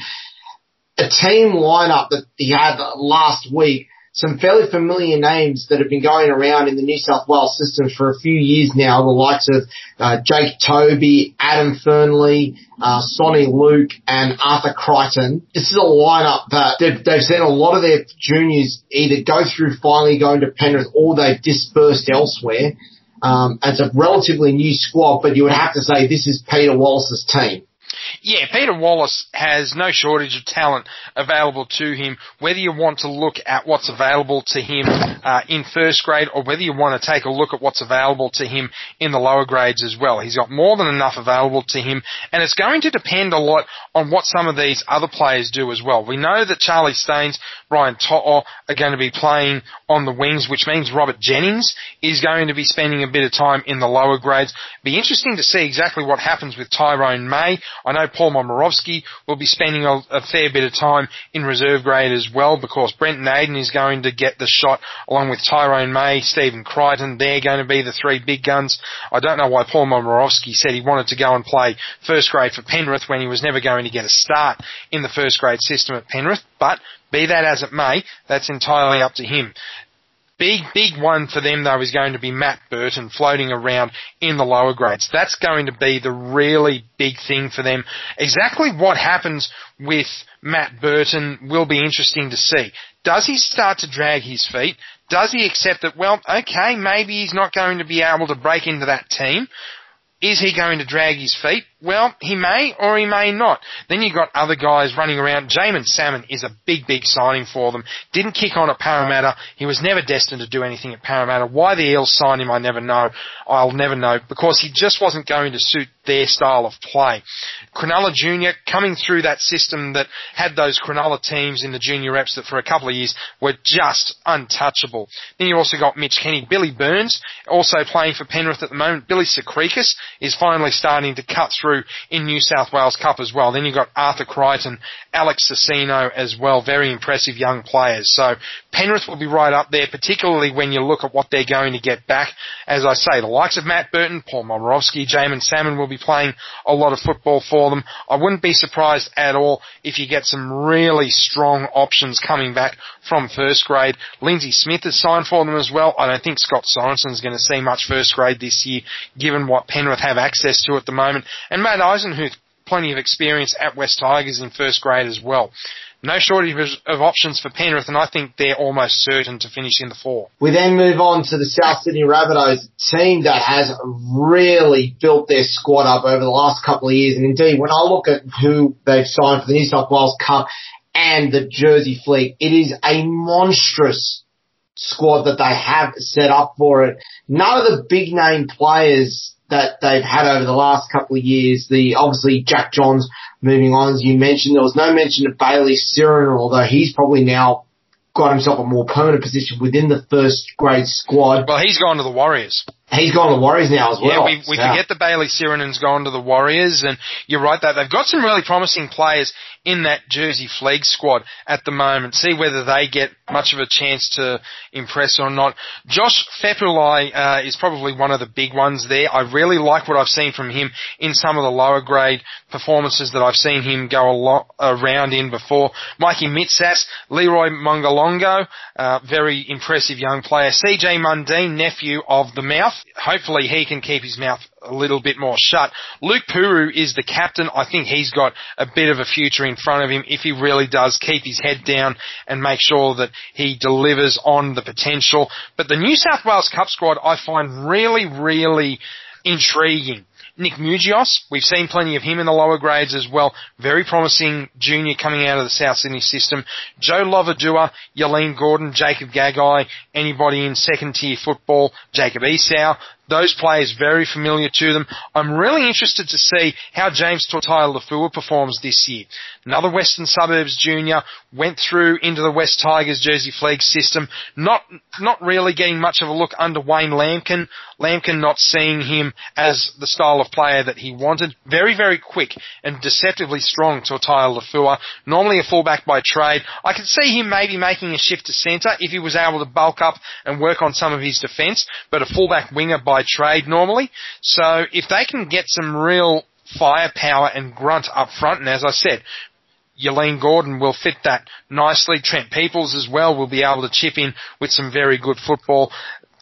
A team lineup that he had last week some fairly familiar names that have been going around in the New South Wales system for a few years now, the likes of uh, Jake Toby, Adam Fernley, uh, Sonny Luke, and Arthur Crichton. This is a lineup that they've, they've seen a lot of their juniors either go through finally going to Penrith or they've dispersed elsewhere. Um, it's a relatively new squad, but you would have to say this is Peter Wallace's team. Yeah, Peter Wallace has no shortage of talent available to him. Whether you want to look at what's available to him uh, in first grade, or whether you want to take a look at what's available to him in the lower grades as well, he's got more than enough available to him, and it's going to depend a lot on what some of these other players do as well. We know that Charlie Staines, Brian To'o are going to be playing on the wings, which means Robert Jennings is going to be spending a bit of time in the lower grades. Be interesting to see exactly what happens with Tyrone May. I know Paul Momirovski will be spending a, a, fair bit of time in reserve grade as well because Brent Naden is going to get the shot along with Tyrone May, Stephen Crichton. They're going to be the three big guns. I don't know why Paul Momirovski said he wanted to go and play first grade for Penrith when he was never going to get a start in the first grade system at Penrith, but be that as it may, that's entirely up to him. Big, big one for them though is going to be Matt Burton floating around in the lower grades. That's going to be the really big thing for them. Exactly what happens with Matt Burton will be interesting to see. Does he start to drag his feet? Does he accept that, well, okay, maybe he's not going to be able to break into that team? Is he going to drag his feet? Well, he may or he may not. Then you've got other guys running around. Jaeman Salmon is a big, big signing for them. Didn't kick on at Parramatta. He was never destined to do anything at Parramatta. Why the Eels signed him, I never know. I'll never know because he just wasn't going to suit their style of play. Cronulla Junior coming through that system that had those Cronulla teams in the junior reps that for a couple of years were just untouchable. Then you also got Mitch Kenny, Billy Burns, also playing for Penrith at the moment. Billy Secrekus is finally starting to cut through through in New South Wales Cup as well. Then you've got Arthur Crichton, Alex Sasino as well. Very impressive young players. So Penrith will be right up there, particularly when you look at what they're going to get back. As I say, the likes of Matt Burton, Paul Momirovski, Jaeman Salmon will be playing a lot of football for them. I wouldn't be surprised at all if you get some really strong options coming back from first grade. Lindsay Smith has signed for them as well. I don't think Scott Sorensen is going to see much first grade this year, given what Penrith have access to at the moment. And Matt Eisenhuth, plenty of experience at West Tigers in first grade as well no shortage of options for Penrith, and I think they're almost certain to finish in the four. We then move on to the South Sydney Rabbitohs, team that has really built their squad up over the last couple of years. And indeed, when I look at who they've signed for the New South Wales Cup and the Jersey Flegg. it is a monstrous squad that they have set up for it. None of the big name players that they've had over the last couple of years. The obviously Jack Johns moving on, as you mentioned. There was no mention of Bayley Sironen, although he's probably now got himself a more permanent position within the first grade squad. Well, he's gone to the Warriors. He's gone to the Warriors now as well. Yeah, we, we yeah. forget the Bayley Sironen's gone to the Warriors, and you're right that they've got some really promising players in that Jersey Flegg squad at the moment. See whether they get much of a chance to impress or not. Josh Fepulai uh, is probably one of the big ones there. I really like what I've seen from him in some of the lower grade performances that I've seen him go a lot around in before. Mikey Mitsas, Leroy Mongalongo, uh, very impressive young player. CJ Mundine, nephew of the Mouth. Hopefully he can keep his mouth a little bit more shut. Luke Puru is the captain. I think he's got a bit of a future in front of him if he really does keep his head down and make sure that he delivers on the potential. But the New South Wales Cup squad I find really, really intriguing. Nick Mugios, we've seen plenty of him in the lower grades as well. Very promising junior coming out of the South Sydney system. Joe Lovadua, Yaleen Gordon, Jacob Gagai, anybody in second tier football, Jacob Esau, those players very familiar to them. I'm really interested to see how James Tautai-Lafua performs this year. Another Western Suburbs junior went through into the West Tigers Jersey Flegg system. Not not really getting much of a look under Wayne Lampkin. Lampkin not seeing him as the style of player that he wanted. Very very quick and deceptively strong Tautai-Lafua. Normally a fullback by trade. I could see him maybe making a shift to centre if he was able to bulk up and work on some of his defence. But a fullback winger by by trade normally. So if they can get some real firepower and grunt up front, and as I said, Yaleen Gordon will fit that nicely. Trent Peoples as well will be able to chip in with some very good football.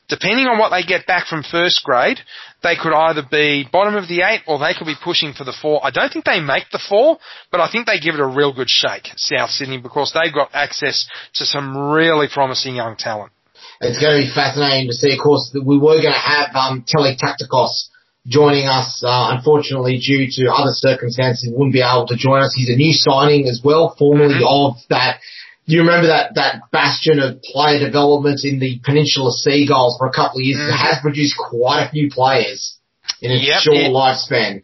Depending on what they get back from first grade, they could either be bottom of the eight or they could be pushing for the four. I don't think they make the four, but I think they give it a real good shake, South Sydney, because they've got access to some really promising young talent. It's going to be fascinating to see. Of course, that we were going to have um, Tele Tacticos joining us. Uh, unfortunately, due to other circumstances, wouldn't be able to join us. He's a new signing as well, formerly mm-hmm. of that. You remember that that bastion of player development in the Peninsula Seagulls for a couple of years? Mm-hmm. Has produced quite a few players in its yep, short lifespan.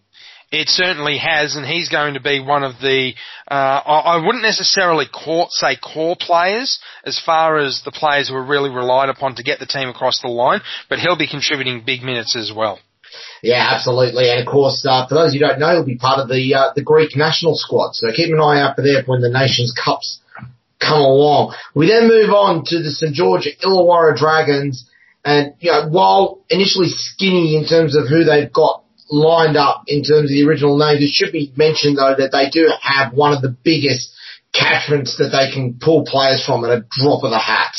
It certainly has, and he's going to be one of the. Uh, I, I wouldn't necessarily call, say core players as far as the players who are really relied upon to get the team across the line, but he'll be contributing big minutes as well. Yeah, absolutely. And of course, uh, for those who don't know, he'll be part of the uh, the Greek national squad. So keep an eye out for there when the Nations Cups come along. We then move on to the St George Illawarra Dragons. And, you know, while initially skinny in terms of who they've got lined up in terms of the original names. It should be mentioned though that they do have one of the biggest catchments that they can pull players from at a drop of the hat.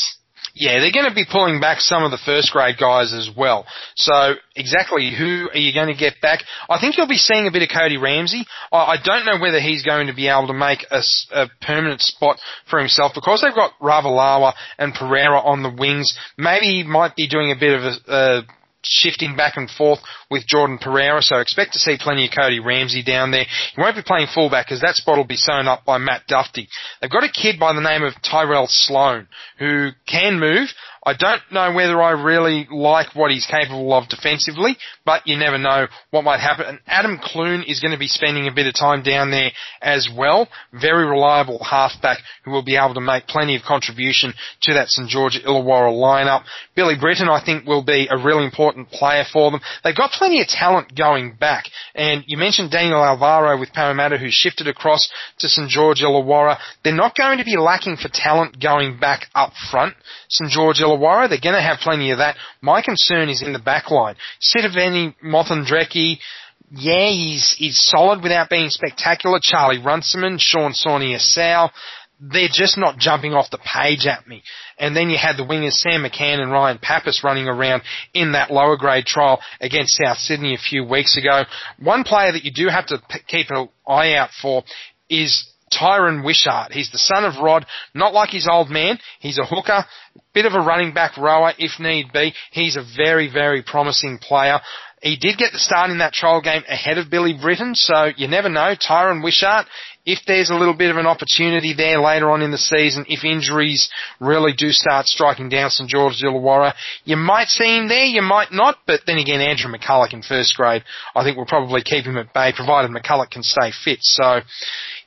Yeah, they're going to be pulling back some of the first grade guys as well. So exactly who are you going to get back? I think you'll be seeing a bit of Cody Ramsey. I, don't know whether he's going to be able to make a, a permanent spot for himself because they've got Ravalawa and Pereira on the wings. Maybe he might be doing a bit of a, a shifting back and forth with Jordan Pereira, so expect to see plenty of Cody Ramsey down there. He won't be playing fullback because that spot will be sewn up by Matt Dufty. They've got a kid by the name of Tyrell Sloan who can move. I don't know whether I really like what he's capable of defensively, but you never know what might happen. And Adam Clune is going to be spending a bit of time down there as well. Very reliable halfback who will be able to make plenty of contribution to that St George Illawarra lineup. Billy Britton, I think, will be a really important player for them. They've got plenty of talent going back, and you mentioned Daniel Alvaro with Parramatta, who shifted across to St George Illawarra. They're not going to be lacking for talent going back up front. St George Illawarra, they're going to have plenty of that. My concern is in the back line. Sitiveni Moceidreke, yeah, he's he's solid without being spectacular. Charlie Runciman, Sean Sawney Sal, they're just not jumping off the page at me. And then you had the wingers Sam McCann and Ryan Pappas running around in that lower grade trial against South Sydney a few weeks ago. One player that you do have to p- keep an eye out for is Tyron Wishart. He's the son of Rod, not like his old man. He's a hooker, bit of a running back rower if need be. He's a very, very promising player. He did get the start in that trial game ahead of Billy Britton, so you never know. Tyron Wishart, if there's a little bit of an opportunity there later on in the season, if injuries really do start striking down St George Illawarra, you might see him there, you might not, but then again, Andrew McCullough in first grade, I think will probably keep him at bay, provided McCullough can stay fit. So,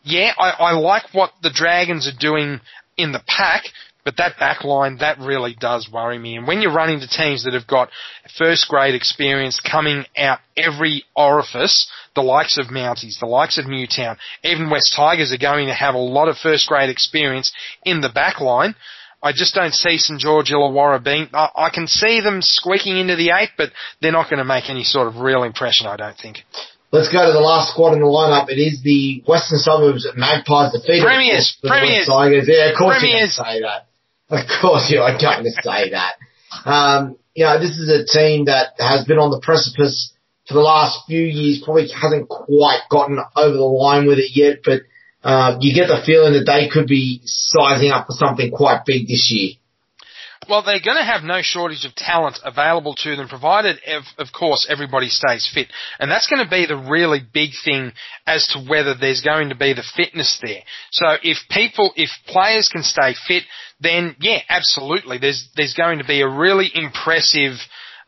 yeah, I, I like what the Dragons are doing in the pack, but that back line, that really does worry me. And when you're running to teams that have got first grade experience coming out every orifice, the likes of Mounties, the likes of Newtown, even West Tigers are going to have a lot of first grade experience in the back line. I just don't see St George Illawarra being. I, I can see them squeaking into the eight, but they're not going to make any sort of real impression. I don't think. Let's go to the last squad in the lineup. It is the Western Suburbs Magpies defeated. Premiers, premiers, Tigers. Yeah, of course premiers. you can say that. Of course, you are going to say that. Um, you know, this is a team that has been on the precipice for the last few years, probably hasn't quite gotten over the line with it yet, but uh, you get the feeling that they could be sizing up for something quite big this year. Well, they're going to have no shortage of talent available to them, provided, of course, everybody stays fit. And that's going to be the really big thing as to whether there's going to be the fitness there. So if people, if players can stay fit, then yeah, absolutely. There's there's going to be a really impressive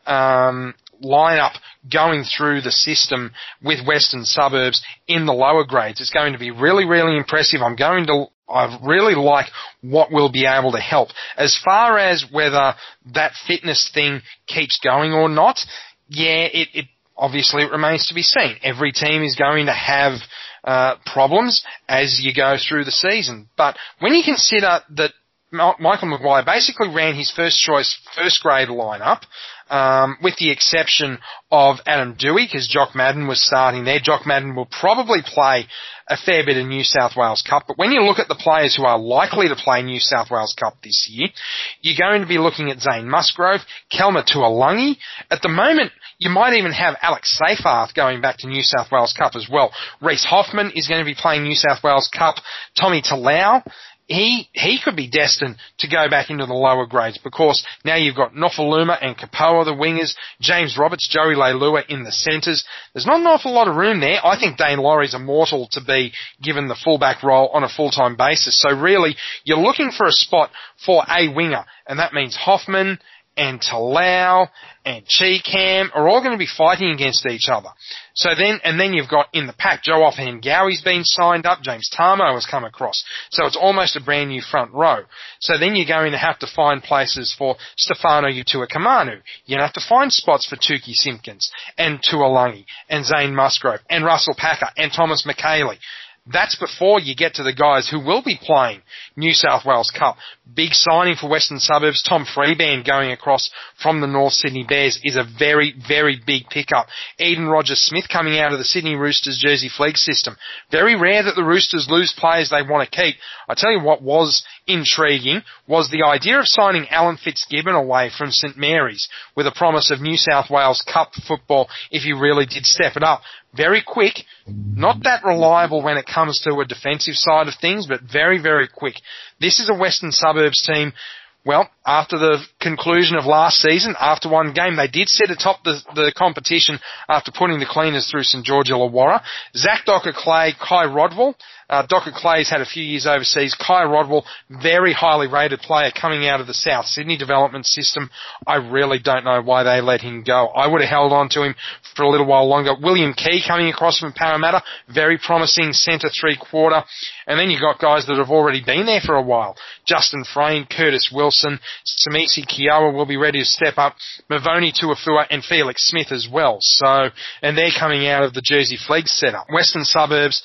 um, lineup going through the system with Western Suburbs in the lower grades. It's going to be really, really impressive. I'm going to I really like what we'll be able to help. As far as whether that fitness thing keeps going or not, yeah, it, it obviously it remains to be seen. Every team is going to have uh, problems as you go through the season. But when you consider that Michael Maguire basically ran his first choice first grade lineup, um, with the exception of Adam Doueihi, because Jock Madden was starting there. Jock Madden will probably play a fair bit of New South Wales Cup, but when you look at the players who are likely to play New South Wales Cup this year, you're going to be looking at Zane Musgrove, Kelma Tuilagi. At the moment, you might even have Alex Seyfarth going back to New South Wales Cup as well. Reese Hoffman is going to be playing New South Wales Cup. Tommy Talau he he could be destined to go back into the lower grades because now you've got Nofoaluma and Kepaoa the wingers, James Roberts, Joey Leilua in the centres. There's not an awful lot of room there. I think Daine Laurie's immortal to be given the fullback role on a full-time basis. So really, you're looking for a spot for a winger, and that means Hoffman and Talau and Chee-Kam are all going to be fighting against each other. So then, and then you've got in the pack, Joe Ofahengaue's been signed up, James Tamou has come across. So it's almost a brand new front row. So then you're going to have to find places for Stefano Utoikamanu. You're going to have to find spots for Tukey Simpkins and Tuilagi and Zane Musgrove and Russell Packer and Thomas Mikaele. That's before you get to the guys who will be playing New South Wales Cup. Big signing for Western Suburbs. Tom Freeband going across from the North Sydney Bears is a very, very big pickup. Eden Rogers Smith coming out of the Sydney Roosters Jersey Flegg system. Very rare that the Roosters lose players they want to keep. I tell you what was intriguing was the idea of signing Alan Fitzgibbon away from St Mary's with a promise of New South Wales Cup football if he really did step it up very quick, not that reliable when it comes to a defensive side of things, but very, very quick. This is a Western Suburbs team Well, after the conclusion of last season, after one game, they did sit atop the, the competition after putting the cleaners through St George Illawarra. Zach Dockar-Clay, Kai Rodwell, uh, Dockar-Clay's had a few years overseas. Kai Rodwell, very highly rated player coming out of the South Sydney development system. I really don't know why they let him go. I would have held on to him for a little while longer. William Key coming across from Parramatta, very promising centre three quarter. And then you've got guys that have already been there for a while. Justin Frayne, Curtis Wilson, Samisi Kiowa will be ready to step up. Mavoni Tuafua and Felix Smith as well. So, and they're coming out of the Jersey Flegg setup. Western suburbs,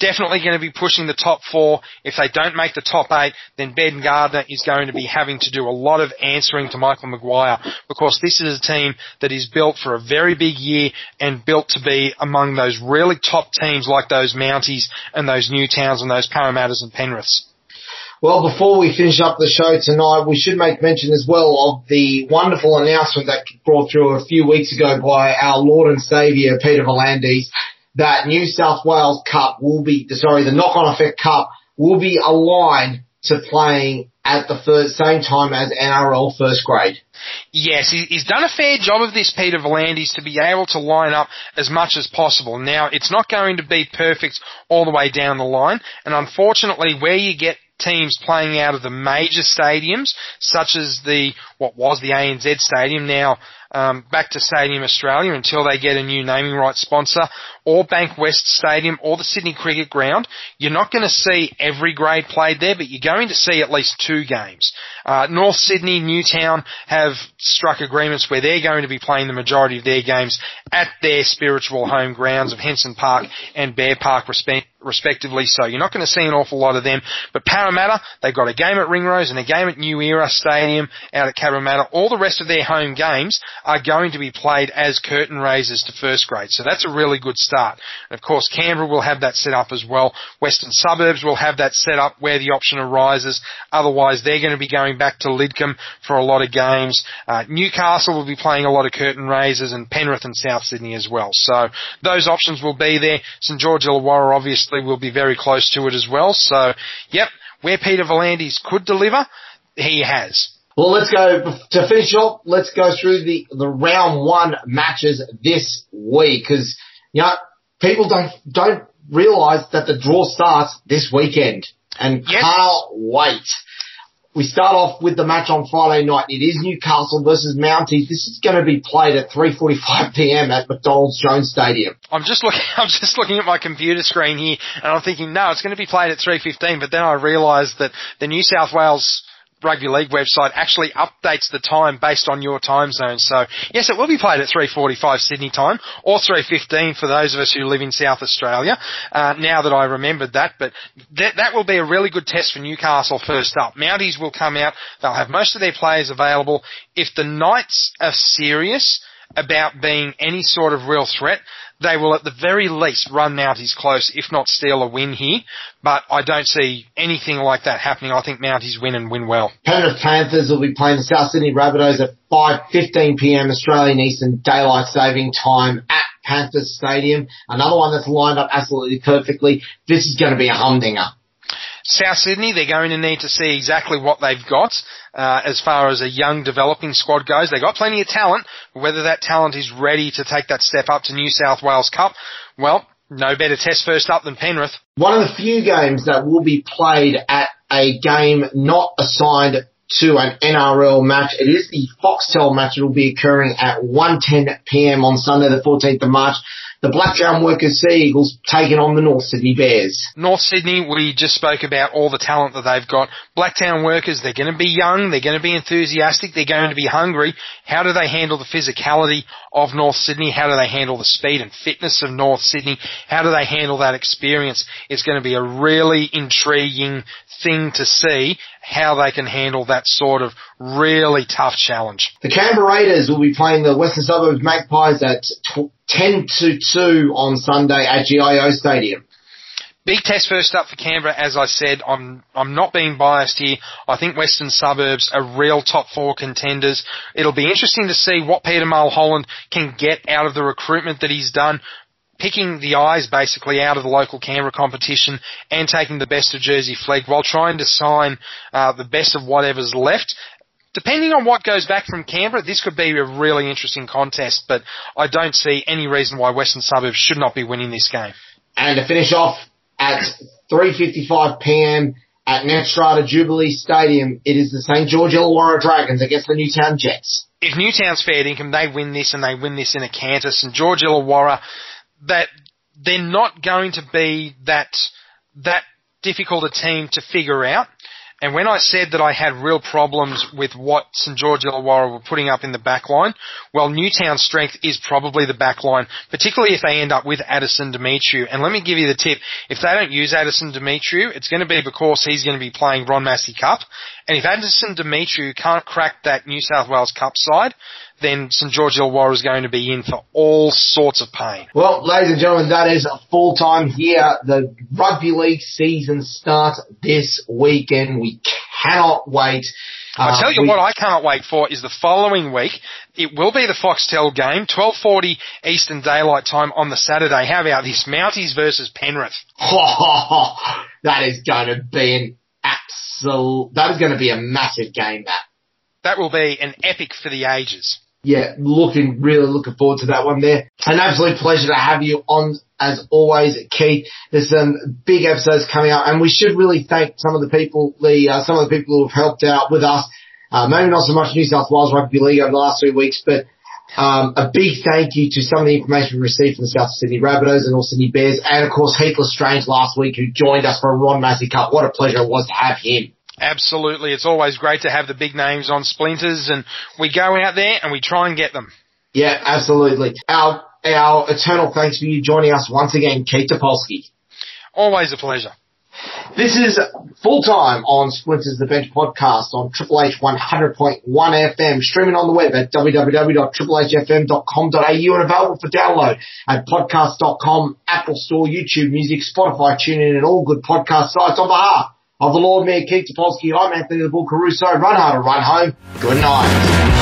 definitely going to be pushing the top four. If they don't make the top eight, then Ben Gardner is going to be having to do a lot of answering to Michael Maguire because this is a team that is built for a very big year and built to be among those really top teams like those Mounties and those Newtowns and those Parramatters and Penriths. Well, before we finish up the show tonight, we should make mention as well of the wonderful announcement that brought through a few weeks ago by our Lord and Saviour, Peter V'landys, that New South Wales Cup will be, sorry, the knock-on effect Cup will be aligned to playing at the first, same time as NRL first grade. Yes, he's done a fair job of this, Peter V'landys, to be able to line up as much as possible. Now, it's not going to be perfect all the way down the line, and unfortunately, where you get teams playing out of the major stadiums, such as the what was the ANZ Stadium, now um, back to Stadium Australia until they get a new naming rights sponsor, or Bankwest Stadium, or the Sydney Cricket Ground. You're not going to see every grade played there, but you're going to see at least two games. Uh, North Sydney, Newtown have struck agreements where they're going to be playing the majority of their games at their spiritual home grounds of Henson Park and Bear Park, respect respectively. So you're not going to see an awful lot of them. But Parramatta, they've got a game at Ringrose and a game at New Era Stadium out at Cabramatta. All the rest of their home games are going to be played as curtain raisers to first grade. So that's a really good start. And of course, Canberra will have that set up as well. Western suburbs will have that set up where the option arises. Otherwise, they're going to be going back to Lidcombe for a lot of games. Uh, Newcastle will be playing a lot of curtain raisers and Penrith and South Sydney as well. So those options will be there. St George Illawarra obviously will be very close to it as well. So, yep, where Peter V'landys could deliver, he has. Well, let's go to finish off. Let's go through the the round one matches this week because you know people don't don't realise that the draw starts this weekend and Yes. can't wait. We start off with the match on Friday night. It is Newcastle versus Mounties. This is going to be played at 3:45 p.m. at McDonald's Jones Stadium. I'm just looking. I'm just looking at my computer screen here, and I'm thinking, no, it's going to be played at 3:15. But then I realised that the New South Wales Rugby League website actually updates the time based on your time zone. So yes, it will be played at 3:45 Sydney time or 3:15 for those of us who live in South Australia. Uh, now that I remembered that, but that that will be a really good test for Newcastle first up. Mounties will come out. They'll have most of their players available. If the Knights are serious about being any sort of real threat, they will at the very least run Mounties close, if not steal a win here. But I don't see anything like that happening. I think Mounties win and win well. Penrith Panthers will be playing the South Sydney Rabbitohs at 5:15 p.m. Australian Eastern Daylight Saving Time at Panthers Stadium. Another one that's lined up absolutely perfectly. This is going to be a humdinger. South Sydney, they're going to need to see exactly what they've got uh, as far as a young developing squad goes. They've got plenty of talent. Whether that talent is ready to take that step up to New South Wales Cup, well, no better test first up than Penrith. One of the few games that will be played at a game not assigned to an NRL match. It is the Foxtel match. It will be occurring at 1.10 p.m. on Sunday the 14th of March. The Blacktown Workers Sea Eagles taking on the North Sydney Bears. North Sydney, we just spoke about all the talent that they've got. Blacktown workers, they're going to be young, they're going to be enthusiastic, they're going to be hungry. How do they handle the physicality of North Sydney? How do they handle the speed and fitness of North Sydney? How do they handle that experience? It's going to be a really intriguing thing to see how they can handle that sort of really tough challenge. The Canberra Raiders will be playing the Western Suburbs Magpies at tw- 10 to 2 on Sunday at GIO Stadium. Big test first up for Canberra, as I said. I'm I'm not being biased here. I think Western Suburbs are real top four contenders. It'll be interesting to see what Peter Mulholland can get out of the recruitment that he's done. picking the eyes basically out of the local Canberra competition and taking the best of Jersey Flegg while trying to sign uh, the best of whatever's left. Depending on what goes back from Canberra, this could be a really interesting contest, but I don't see any reason why Western Suburbs should not be winning this game. And to finish off at 3.55pm at Netstrata Jubilee Stadium, it is the St. George Illawarra Dragons against the Newtown Jets. If Newtown's fair income, they win this and they win this in a canter. St. George Illawarra, that they're not going to be that, that difficult a team to figure out. And when I said that I had real problems with what St George Illawarra were putting up in the back line, well, Newtown's strength is probably the back line, particularly if they end up with Addison Demetriou. And let me give you the tip. If they don't use Addison Demetriou, it's going to be because he's going to be playing Ron Massey Cup. And if Addison Demetriou can't crack that New South Wales Cup side, then St George Illawarra is going to be in for all sorts of pain. Well, ladies and gentlemen, that is a full time here. The rugby league season starts this weekend. We cannot wait. I tell you uh, we, what I can't wait for is the following week. It will be the Foxtel game, 12.40 Eastern Daylight Time on the Saturday. How about this? Mounties versus Penrith. that is going to be an absolute, that is going to be a massive game, that. That will be an epic for the ages yeah, looking really looking forward to that one there. An absolute pleasure to have you on as always, Keith. There's some big episodes coming up, and we should really thank some of the people, the uh, some of the people who have helped out with us. Uh, maybe not so much New South Wales Rugby League over the last three weeks, but um, a big thank you to some of the information we received from the South Sydney Rabbitohs and all Sydney Bears, and of course Heath L'Estrange last week who joined us for a Ron Massey Cup. What a pleasure it was to have him. Absolutely. It's always great to have the big names on Splinters and we go out there and we try and get them. Yeah, absolutely. Our, our eternal thanks for you joining us once again, Keith Topolsky. Always a pleasure. This is full time on Splinters the Bench podcast on Triple H 100.1 FM, streaming on the web at www.triplehfm.com.au and available for download at podcast.com, Apple Store, YouTube Music, Spotify, TuneIn, and all good podcast sites on behalf of the Lord Mayor Keith Topolsky, I'm Anthony the Bull Caruso. Run hard or run home. Good night.